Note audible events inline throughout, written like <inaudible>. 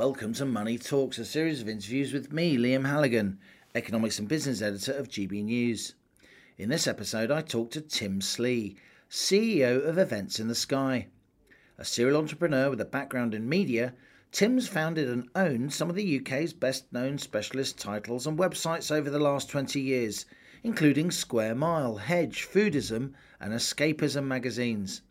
Welcome to Money Talks, a series of interviews with me, Liam Halligan, economics and business editor of GB News. In this episode, I talk to Tim Slee, CEO of Events in the Sky. A serial entrepreneur with a background in media, Tim's founded and owned some of the UK's best known specialist titles and websites over the last 20 years, including Square Mile, Hedge, Foodism, and Escapism magazines.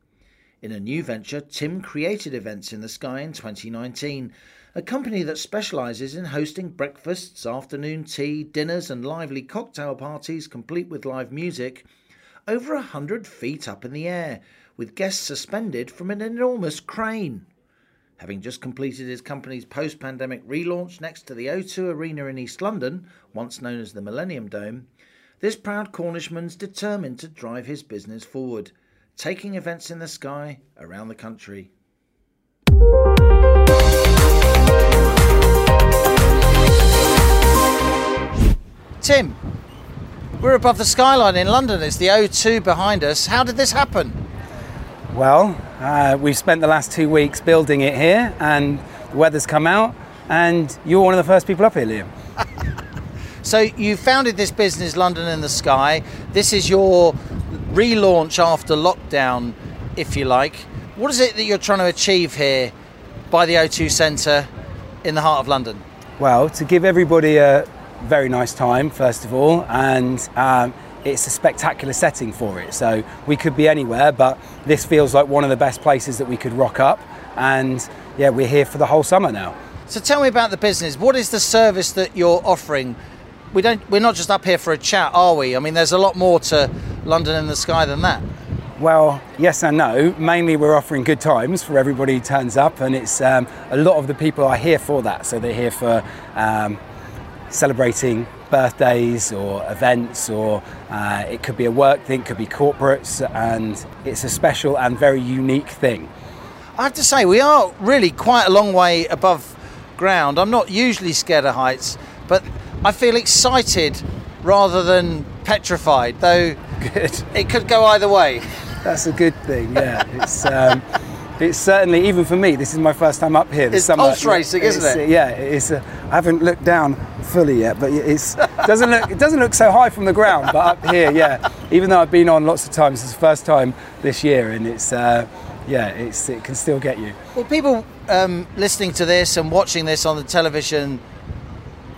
In a new venture, Tim created Events in the Sky in 2019, a company that specialises in hosting breakfasts, afternoon tea, dinners, and lively cocktail parties complete with live music over a hundred feet up in the air, with guests suspended from an enormous crane. Having just completed his company's post pandemic relaunch next to the O2 Arena in East London, once known as the Millennium Dome, this proud Cornishman's determined to drive his business forward, taking events in the sky around the country. Tim, we're above the skyline in London. It's the O2 behind us. How did this happen? Well, uh, we've spent the last two weeks building it here, and the weather's come out, and you're one of the first people up here, Liam. <laughs> so you founded this business, London in the Sky. This is your relaunch after lockdown, if you like. What is it that you're trying to achieve here by the O2 Centre in the heart of London? Well, to give everybody a very nice time, first of all, and um, it's a spectacular setting for it. So we could be anywhere, but this feels like one of the best places that we could rock up. And yeah, we're here for the whole summer now. So tell me about the business. What is the service that you're offering? We don't. We're not just up here for a chat, are we? I mean, there's a lot more to London in the Sky than that. Well, yes and no. Mainly, we're offering good times for everybody who turns up, and it's um, a lot of the people are here for that. So they're here for um, celebrating birthdays or events, or uh, it could be a work thing, it could be corporates, and it's a special and very unique thing. I have to say, we are really quite a long way above ground. I'm not usually scared of heights, but I feel excited rather than petrified, though <laughs> good. it could go either way. That's a good thing, yeah. It's, um, <laughs> it's certainly, even for me, this is my first time up here. This it's summer. pulse racing, isn't it? Yeah, it's. A, I haven't looked down fully yet, but it's doesn't look it doesn't look so high from the ground. But up here, yeah. Even though I've been on lots of times, it's the first time this year, and it's. Uh, yeah, it's, it can still get you. Well, people um, listening to this and watching this on the television,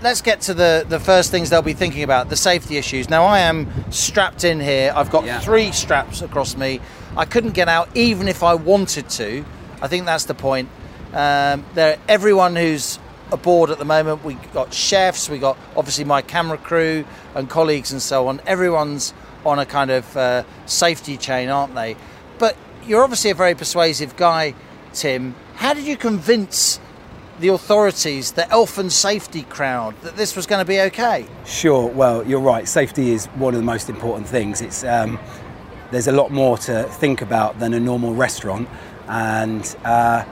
let's get to the, the first things they'll be thinking about the safety issues. Now, I am strapped in here, I've got yeah. three straps across me. I couldn't get out even if I wanted to. I think that's the point. Um, there, everyone who's aboard at the moment, we got chefs, we got obviously my camera crew and colleagues and so on. Everyone's on a kind of uh, safety chain, aren't they? But you're obviously a very persuasive guy, Tim. How did you convince the authorities, the elfin safety crowd, that this was going to be okay? Sure. Well, you're right. Safety is one of the most important things. It's um, there's a lot more to think about than a normal restaurant, and uh,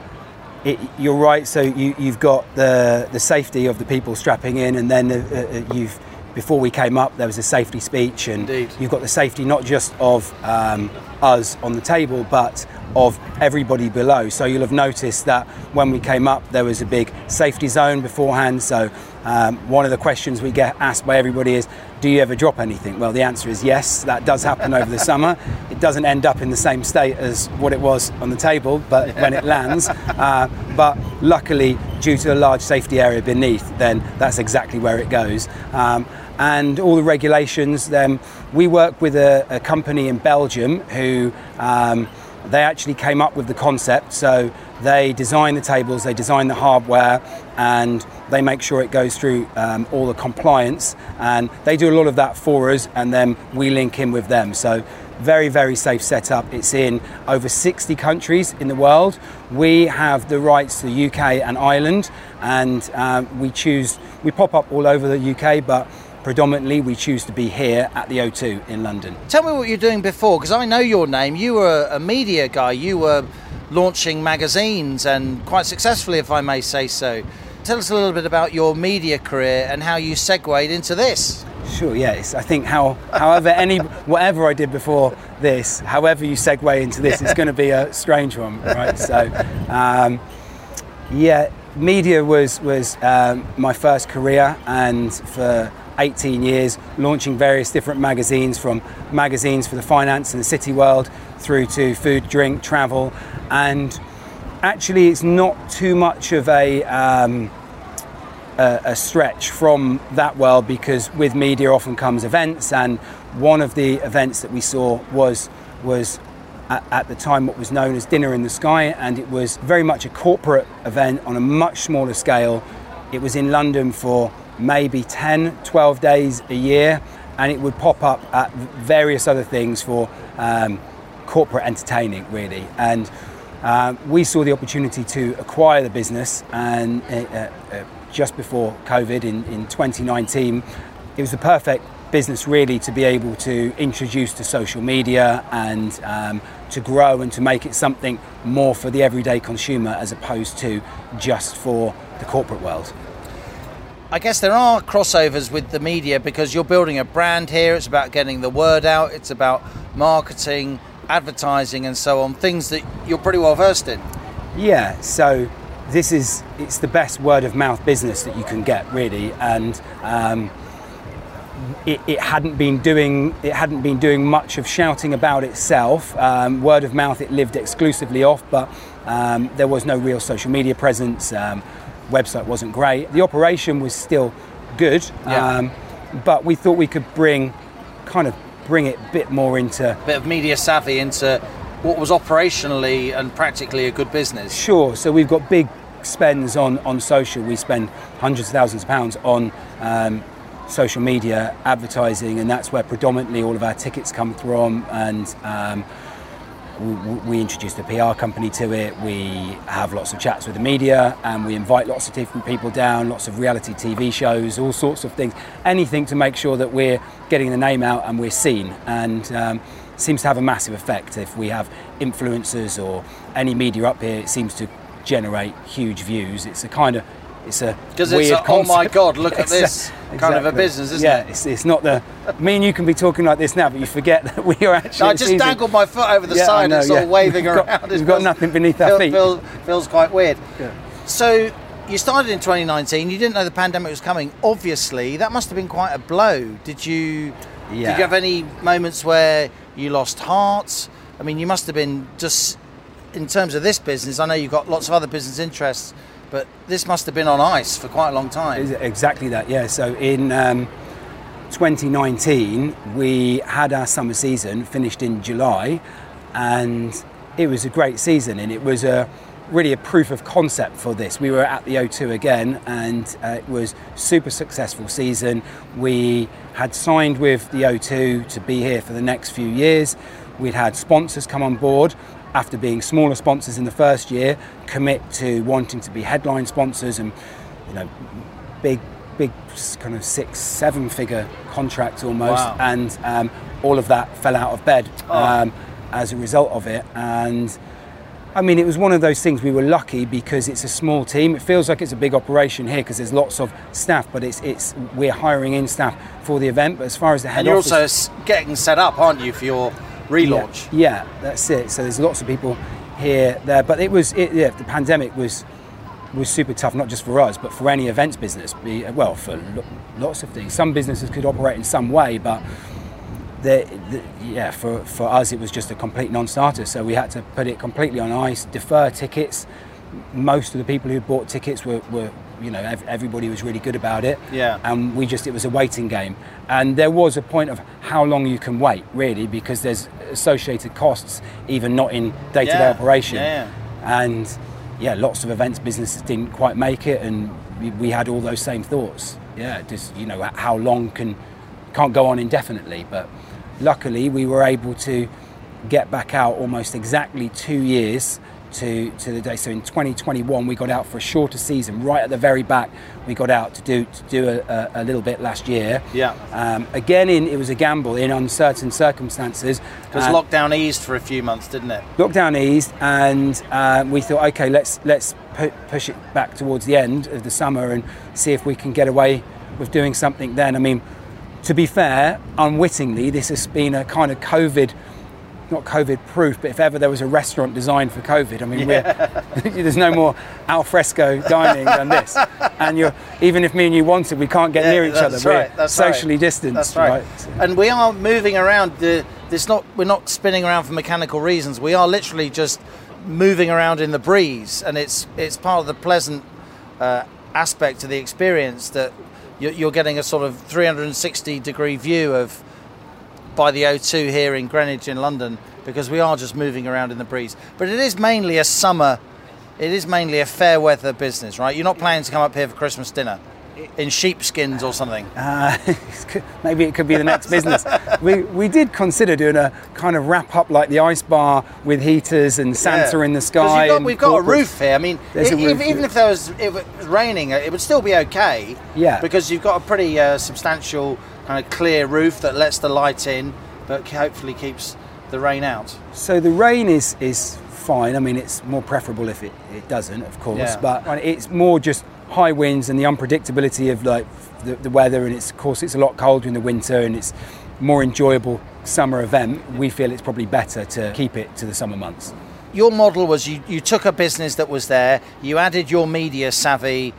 it, you're right. So you, have got the the safety of the people strapping in, and then uh, uh, you've before we came up, there was a safety speech, and Indeed. you've got the safety not just of um, us on the table, but of everybody below. So you'll have noticed that when we came up, there was a big safety zone beforehand. So um, one of the questions we get asked by everybody is, do you ever drop anything? Well, the answer is yes, that does happen over the <laughs> summer. It doesn't end up in the same state as what it was on the table, but when it lands. <laughs> Uh, but luckily, due to a large safety area beneath, then that's exactly where it goes. Um, and all the regulations, then we work with a, a company in Belgium who um, they actually came up with the concept. So they design the tables, they design the hardware, and they make sure it goes through um, all the compliance. And they do a lot of that for us, and then we link in with them. So very, very safe setup. It's in over 60 countries in the world. We have the rights to the UK and Ireland, and um, we choose, we pop up all over the UK, but predominantly we choose to be here at the O2 in London. Tell me what you're doing before, because I know your name. You were a media guy, you were launching magazines and quite successfully, if I may say so. Tell us a little bit about your media career and how you segued into this. Sure, yes. I think how, however, any, whatever I did before this, however you segue into this, it's going to be a strange one, right? So, um, yeah, media was was um, my first career, and for 18 years, launching various different magazines from magazines for the finance and the city world through to food, drink, travel, and actually, it's not too much of a um, a, a stretch from that world because with media often comes events, and one of the events that we saw was was at, at, the time what was known as Dinner in the Sky, and it was very much a corporate event on a much smaller scale. It was in London for maybe 10, 12 days a year, and it would pop up at various other things for um, corporate entertaining, really. And uh, we saw the opportunity to acquire the business, and uh, uh, just before COVID in, in 2019, it was the perfect business really to be able to introduce to social media and um, to grow and to make it something more for the everyday consumer as opposed to just for the corporate world. I guess there are crossovers with the media because you're building a brand here. It's about getting the word out. It's about marketing, advertising, and so on. Things that you're pretty well versed in. Yeah. So this is it's the best word of mouth business that you can get, really, and. Um, it, it, hadn't been doing it hadn't been doing much of shouting about itself. Um, word of mouth, it lived exclusively off, but um, there was no real social media presence. Website wasn't great. The operation was still good, yeah. um, but we thought we could bring kind of bring it a bit more into a bit of media savvy into what was operationally and practically a good business. Sure. So we've got big spends on on social. We spend hundreds of thousands of pounds on. Um, social media advertising and that's where predominantly all of our tickets come from and um, we introduce a PR company to it. We have lots of chats with the media, and we invite lots of different people down, lots of reality TV shows, all sorts of things. Anything to make sure that we're getting the name out and we're seen. And um, seems to have a massive effect. If we have influencers or any media up here, it seems to generate huge views. It's a kind of it's a because oh <laughs> it's a, oh my god, look at this exactly. kind of a business, isn't yeah, it? it's, it's not the me and you can be talking like this now, but you forget <laughs> that we are actually. No, I just dangled my foot over the yeah, side know, and sort yeah. <laughs> waving we've around. Got, we've got nothing beneath our feet. Feels, feels quite weird. Yeah. So you started in 2019. You didn't know the pandemic was coming. Obviously, that must have been quite a blow. Did you? Yeah. Did you have any moments where you lost heart? I mean, you must have been just in terms of this business. I know you've got lots of other business interests but this must have been on ice for quite a long time. Exactly that, yeah. So in um, 2019, we had our summer season finished in July, and it was a great season, and it was a really a proof of concept for this. We were at the O2 again, and uh, it was super successful season. We had signed with the O2 to be here for the next few years. We'd had sponsors come on board, after being smaller sponsors in the first year, commit to wanting to be headline sponsors and you know big big kind of six seven figure contracts almost wow. and um, all of that fell out of bed oh. um, as a result of it and I mean, it was one of those things. We were lucky because it's a small team. It feels like it's a big operation here because there's lots of staff, but it's it's we're hiring in staff for the event. But as far as the head and you're office, also getting set up, aren't you, for your relaunch. Yeah, yeah, that's it. So there's lots of people here, there, but it was, it, yeah, the pandemic was was super tough, not just for us, but for any events business. Be, well, for lo- lots of things. Some businesses could operate in some way, but the, the, yeah, for, for us, it was just a complete non-starter. So we had to put it completely on ice, defer tickets. Most of the people who bought tickets were, were you know, everybody was really good about it. Yeah. And we just, it was a waiting game. And there was a point of how long you can wait, really, because there's associated costs, even not in day to day operation. Yeah. And yeah, lots of events businesses didn't quite make it, and we, we had all those same thoughts. Yeah, just, you know, how long can, can't go on indefinitely. But luckily, we were able to get back out almost exactly two years to, to the day. So in 2021, we got out for a shorter season. Right at the very back, we got out to do to do a, a, little bit last year. Yeah. Um, again, in it was a gamble in uncertain circumstances. Because uh, lockdown eased for a few months, didn't it? Lockdown eased, and um, we thought, okay, let's let's pu- push it back towards the end of the summer and see if we can get away with doing something then. I mean, to be fair, unwittingly, this has been a kind of COVID not COVID proof, but if ever there was a restaurant designed for COVID, I mean, yeah. <laughs> there's no more al fresco dining than this. And you're, even if me and you wanted, we can't get yeah, near each other. Right, we're socially right. distanced. That's right. right. And we are moving around. The, this not we're not spinning around for mechanical reasons. We are literally just moving around in the breeze, and it's it's part of the pleasant uh, aspect of the experience that you're, you're getting a sort of 360 degree view of by the O2 here in Greenwich in London because we are just moving around in the breeze. But it is mainly a summer, it is mainly a fair weather business, right? You're not planning to come up here for Christmas dinner in sheepskins or something? Uh, <laughs> maybe it could be the next business. We, we did consider doing a kind of wrap up like the ice bar with heaters and Santa yeah. in the sky. Got, we've got a roof here. I mean, if, even if there was, if it was raining, it would still be okay. Yeah. Because you've got a pretty uh, substantial kind of clear roof that lets the light in, but hopefully keeps the rain out. So the rain is is fine. I mean, it's more preferable if it, it doesn't, of course, yeah. but it's more just high winds and the unpredictability of like the, the, weather and it's of course it's a lot colder in the winter and it's more enjoyable summer event we feel it's probably better to keep it to the summer months your model was you, you took a business that was there you added your media savvy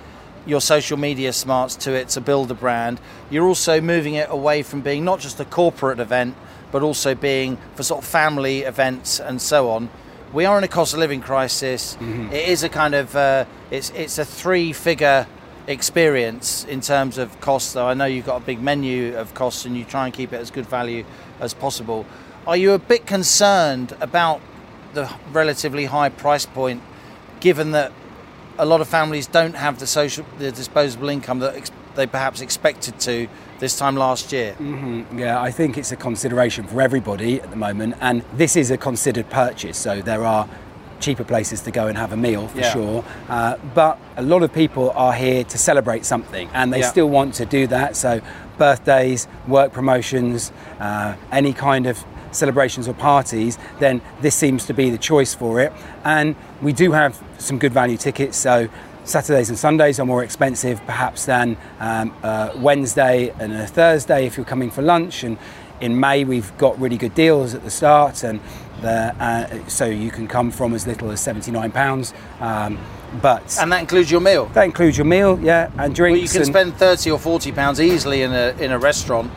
your social media smarts to it to build a brand you're also moving it away from being not just a corporate event but also being for sort of family events and so on we are in a cost of living crisis. Mm-hmm. It is a kind of uh, it's it's a three figure experience in terms of costs. Though I know you've got a big menu of costs and you try and keep it as good value as possible. Are you a bit concerned about the relatively high price point, given that a lot of families don't have the social the disposable income that ex- they perhaps expected to this time last year. Mm-hmm. Yeah, I think it's a consideration for everybody at the moment, and this is a considered purchase. So there are cheaper places to go and have a meal for yeah. sure. Uh, but a lot of people are here to celebrate something and they yeah. still want to do that. So, birthdays, work promotions, uh, any kind of celebrations or parties, then this seems to be the choice for it. And we do have some good value tickets. So, Saturdays and Sundays are more expensive perhaps than um, uh, Wednesday and a Thursday if you're coming for lunch. And in May, we've got really good deals at the start, and the, uh, so you can come from as little as £79. Um, but and that includes your meal. That includes your meal, yeah, and drinks. Well, you can spend thirty or forty pounds easily in a in a restaurant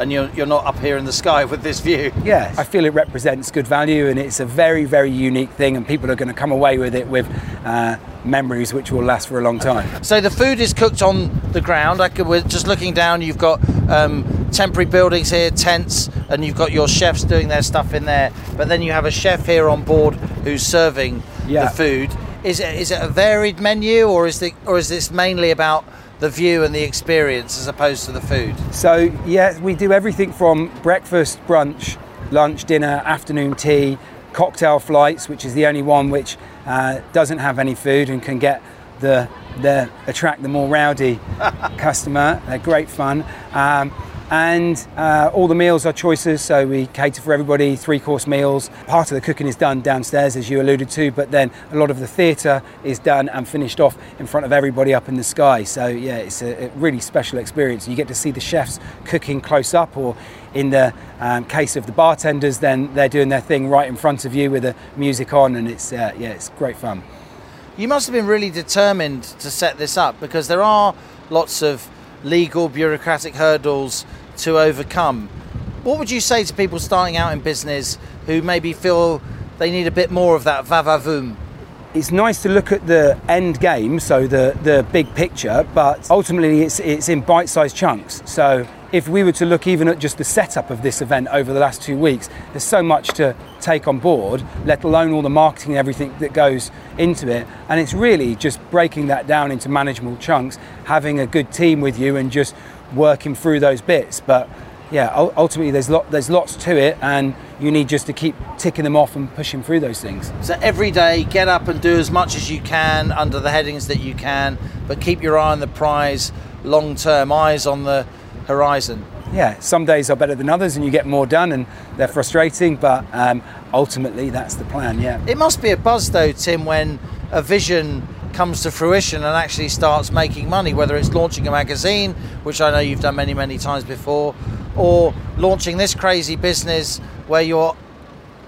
and you're, you're not up here in the sky with this view. Yeah, I feel it represents good value and it's a very, very unique thing, and people are going to come away with it with uh, memories which will last for a long time. So the food is cooked on the ground. I could, we're just looking down, you've got um, temporary buildings here, tents, and you've got your chefs doing their stuff in there. But then you have a chef here on board who's serving yeah. the food. Is it, is it a varied menu, or is the, or is this mainly about the view and the experience as opposed to the food? So, yeah, we do everything from breakfast, brunch, lunch, dinner, afternoon tea, cocktail flights, which is the only one which uh, doesn't have any food and can get the, the attract the more rowdy <laughs> customer. They're great fun. Um, and uh, all the meals are choices. So we cater for everybody three course meals. Part of the cooking is done downstairs as you alluded to but then a lot of the theatre is done and finished off in front of everybody up in the sky. So yeah it's a, a really special experience. You get to see the chefs cooking close up or in the um, case of the bartenders then they're doing their thing right in front of you with the music on and it's uh, yeah it's great fun. You must have been really determined to set this up because there are lots of legal bureaucratic hurdles to overcome. What would you say to people starting out in business who maybe feel they need a bit more of that va-va-voom? It's nice to look at the end game, so the, the big picture, but ultimately it's, it's in bite sized chunks. So if we were to look even at just the setup of this event over the last two weeks, there's so much to take on board, let alone all the marketing and everything that goes into it. And it's really just breaking that down into manageable chunks, having a good team with you, and just working through those bits. But yeah, ultimately there's lot, there's lots to it, and you need just to keep ticking them off and pushing through those things. So every day, get up and do as much as you can under the headings that you can, but keep your eye on the prize, long term, eyes on the horizon. Yeah, some days are better than others, and you get more done, and they're frustrating, but um, ultimately that's the plan. Yeah. It must be a buzz though, Tim, when a vision comes to fruition and actually starts making money, whether it's launching a magazine, which I know you've done many, many times before, or launching this crazy business where you're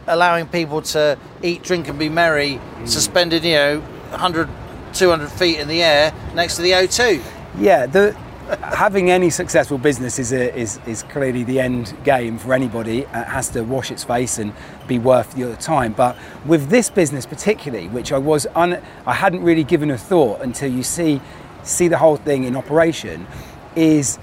allowing people to eat, drink, and be merry, mm. suspended, you know, 100, 200 feet in the air next to the O2. Yeah, the having any successful business is, a, is is clearly the end game for anybody. Uh, it has to wash its face and be worth the time. But with this business particularly, which I was un, I hadn't really given a thought until you see see the whole thing in operation, is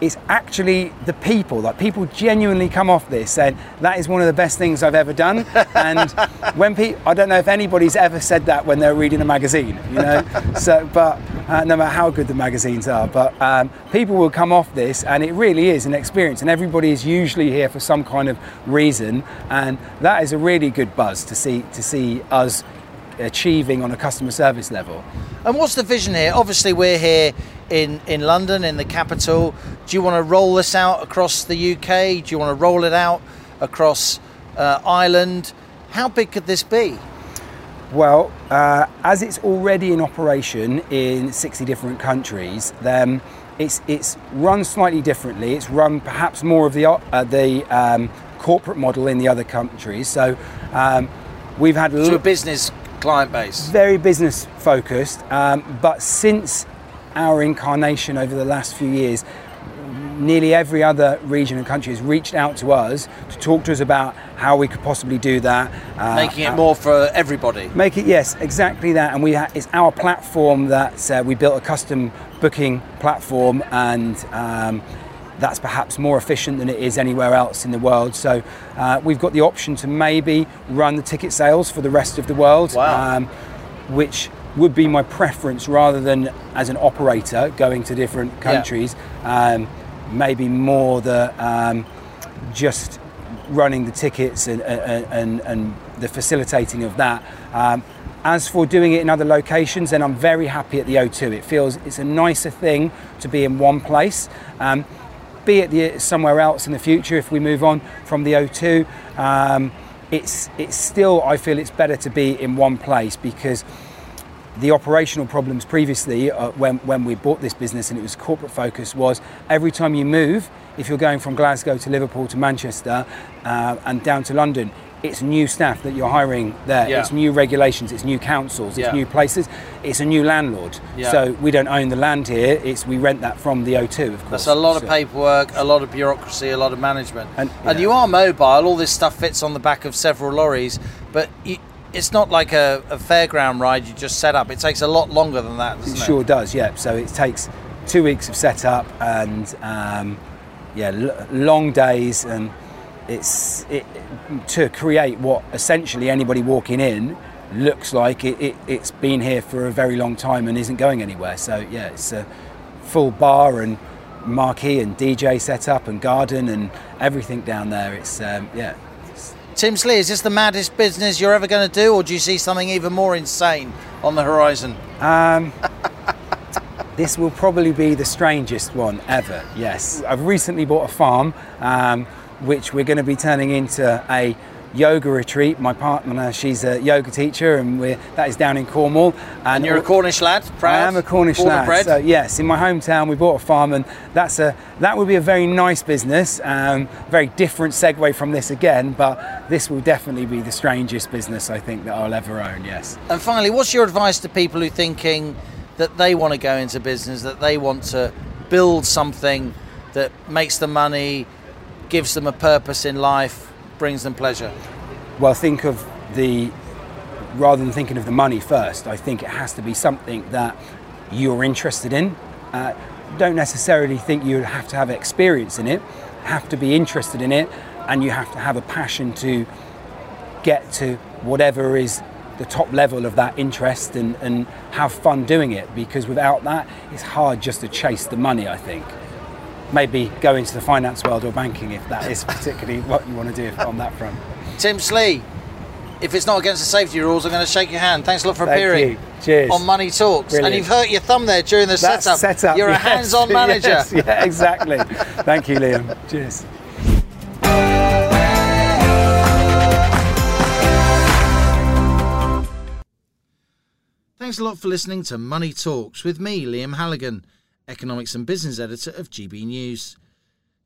it's actually the people like people genuinely come off this saying that is one of the best things I've ever done. <laughs> And when people I don't know if anybody's ever said that when they're reading a magazine you know? <laughs> So but uh, no matter how good the magazines are but um, people will come off this and it really is an experience and everybody is usually here for some kind of reason. And that is a really good buzz to see to see us achieving on a customer service level. And what's the vision here? Obviously, we're here in, in London, in the capital. Do you want to roll this out across the UK? Do you want to roll it out across uh, Ireland? How big could this be? Well, uh, as it's already in operation in 60 different countries, then it's it's run slightly differently. It's run perhaps more of the uh, the um, corporate model in the other countries. So um, we've had a business client base. very business focused, um, but since our incarnation over the last few years, nearly every other region and country has reached out to us to talk to us about how we could possibly do that. uh, Making it uh, more for everybody. Make it yes, exactly that. And we ha- it's our platform that uh, we built a custom booking platform, and um, that's perhaps more efficient than it is anywhere else in the world. So uh, we've got the option to maybe run the ticket sales for the rest of the world, Wow. um, which would be my preference rather than as an operator going to different countries. Um, maybe more the um, just running the tickets and, and, and, and the facilitating of that. Um, as for doing it in other locations, then I'm very happy at the O2. It feels it's a nicer thing to be in one place. Um, be it the, somewhere else in the future if we move on from the O2, um, it's it's still I feel it's better to be in one place because the operational problems previously uh, when, when we bought this business and it was corporate focus was every time you move if you're going from glasgow to liverpool to manchester uh, and down to london it's new staff that you're hiring there Yeah. it's new regulations it's new councils it's Yeah. new places it's a new landlord Yeah. so we don't own the land here it's we rent that from the o2 of course That's a lot of So- paperwork, a lot of bureaucracy, a lot of management. And- And, you are mobile. All this stuff fits on the back of several lorries, but you, it's not like a, a fairground ride you just set up. It takes a lot longer than that, doesn't It it? sure does, yeah. So it takes two weeks of setup and um, yeah, l- long days, and it's it, to create what essentially anybody walking in looks like it, it, it's been here for a very long time and isn't going anywhere. So yeah, it's a full bar and marquee and DJ setup and garden and everything down there. It's um, yeah. Tim Slee, is this the maddest business you're ever going to do, or do you see something even more insane on the horizon? Um, <laughs> this will probably be the strangest one ever. Yes, I've recently bought a farm, um, which we're going to be turning into a yoga retreat. My partner, she's a yoga teacher, and we're, that is down in Cornwall. And you're a Cornish lad, proud. I am a Cornish born lad. So yes, in my hometown we bought a farm, and that's a that would be a very nice business. Um, very different segue from this again, but this will definitely be the strangest business I think that I'll ever own. Yes. And finally, what's your advice to people who are thinking that they want to go into business, that they want to build something that makes them money, gives them a purpose in life, brings them pleasure? Well, think of the rather than thinking of the money first. I think it has to be something that you're interested in. Uh, don't necessarily think you have to have experience in it. Have to be interested in it, and you have to have a passion to get to whatever is the top level of that interest and, and have fun doing it. Because without that, it's hard just to chase the money. I think. Maybe go into the finance world or banking if that is particularly what you want to do on that front. Tim Slee, if it's not against the safety rules, I'm going to shake your hand. Thanks a lot for Thank appearing you. Cheers. on Money Talks. And you've hurt your thumb there during the That's setup. setup. You're a hands-on <laughs> manager. yes, yeah, exactly. Thank you, Liam. Cheers. Thanks a lot for listening to Money Talks with me, Liam Halligan, economics and business editor of GB News.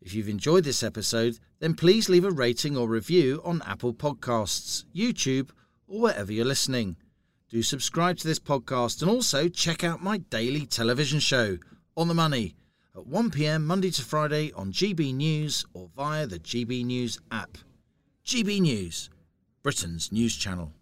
If you've enjoyed this episode, then please leave a rating or review on Apple Podcasts, YouTube, or wherever you're listening. Do subscribe to this podcast and also check out my daily television show, On the Money, at 1pm Monday to Friday on GB News or via the GB News app. GB News, Britain's news channel.